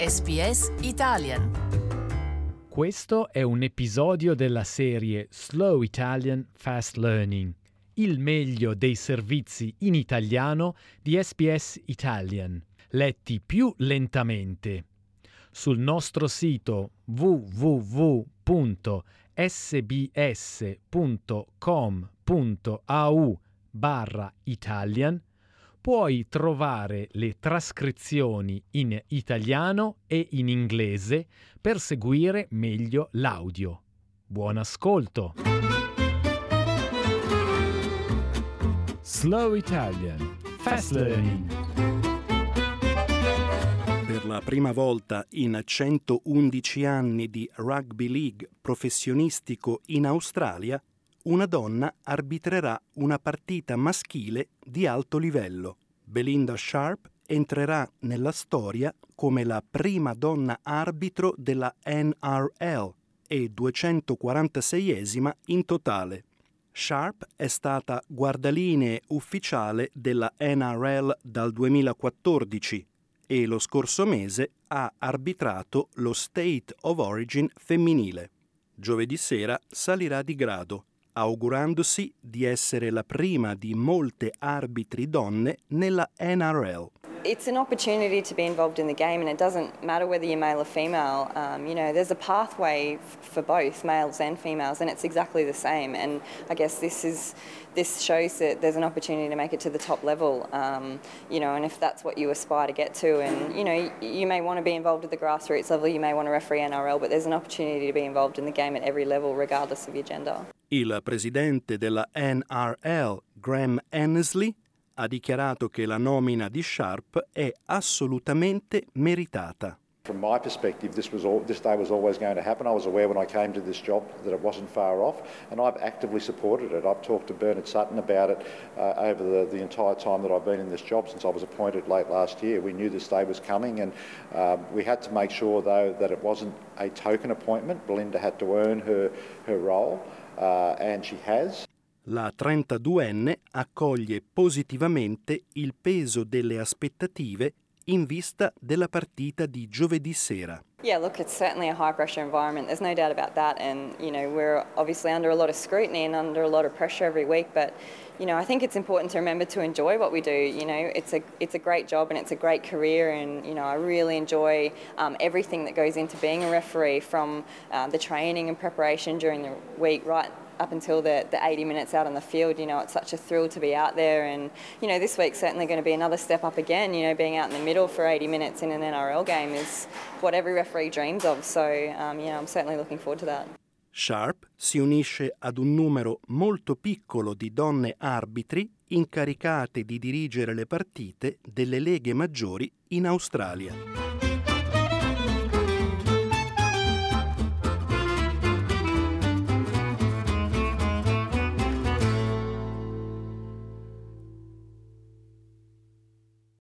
SBS Italian. Questo è un episodio della serie Slow Italian Fast Learning, il meglio dei servizi in italiano di SBS Italian, letti più lentamente. Sul nostro sito www.sbs.com.au barra Italian puoi trovare le trascrizioni in italiano e in inglese per seguire meglio l'audio. Buon ascolto! Slow Italian Fast Learning Per la prima volta in 111 anni di rugby league professionistico in Australia, una donna arbitrerà una partita maschile di alto livello. Belinda Sharp entrerà nella storia come la prima donna arbitro della NRL e 246esima in totale. Sharp è stata guardalinee ufficiale della NRL dal 2014 e lo scorso mese ha arbitrato lo State of Origin femminile. Giovedì sera salirà di grado augurandosi di essere la prima di molte arbitri donne nella NRL. It's an opportunity to be involved in the game, and it doesn't matter whether you're male or female. Um, you know, there's a pathway for both males and females, and it's exactly the same. And I guess this is this shows that there's an opportunity to make it to the top level. Um, you know, and if that's what you aspire to get to, and you know, you may want to be involved at the grassroots level, you may want to referee NRL, but there's an opportunity to be involved in the game at every level, regardless of your gender. Il presidente della NRL, Graham Annesley, ha dichiarato che la nomina di Sharp è assolutamente meritata. From my perspective, this, was all, this day was always going to happen. I was aware when I came to this job that it wasn't far off, and I've actively supported it. I've talked to Bernard Sutton about it uh, over the, the entire time that I've been in this job since I was appointed late last year. We knew this day was coming, and um, we had to make sure, though, that it wasn't a token appointment. Belinda had to earn her, her role, uh, and she has. La 32enne accoglie positivamente il peso delle aspettative in vista della partita di giovedì sera. Yeah, look, it's certainly a high pressure environment. There's no doubt about that. And, you know, we're obviously under a lot of scrutiny and under a lot of pressure every week. But, you know, I think it's important to remember to enjoy what we do. You know, it's a, it's a great job and it's a great career. And, you know, I really enjoy um, everything that goes into being a referee from uh, the training and preparation during the week right up until the, the 80 minutes out on the field. You know, it's such a thrill to be out there. And, you know, this week's certainly going to be another step up again. You know, being out in the middle for 80 minutes in an NRL game is what every referee dreams of. So, um, yeah, I'm certainly looking forward to that. Sharp si unisce ad un numero molto piccolo di donne arbitri incaricate di dirigere le partite delle leghe maggiori in Australia.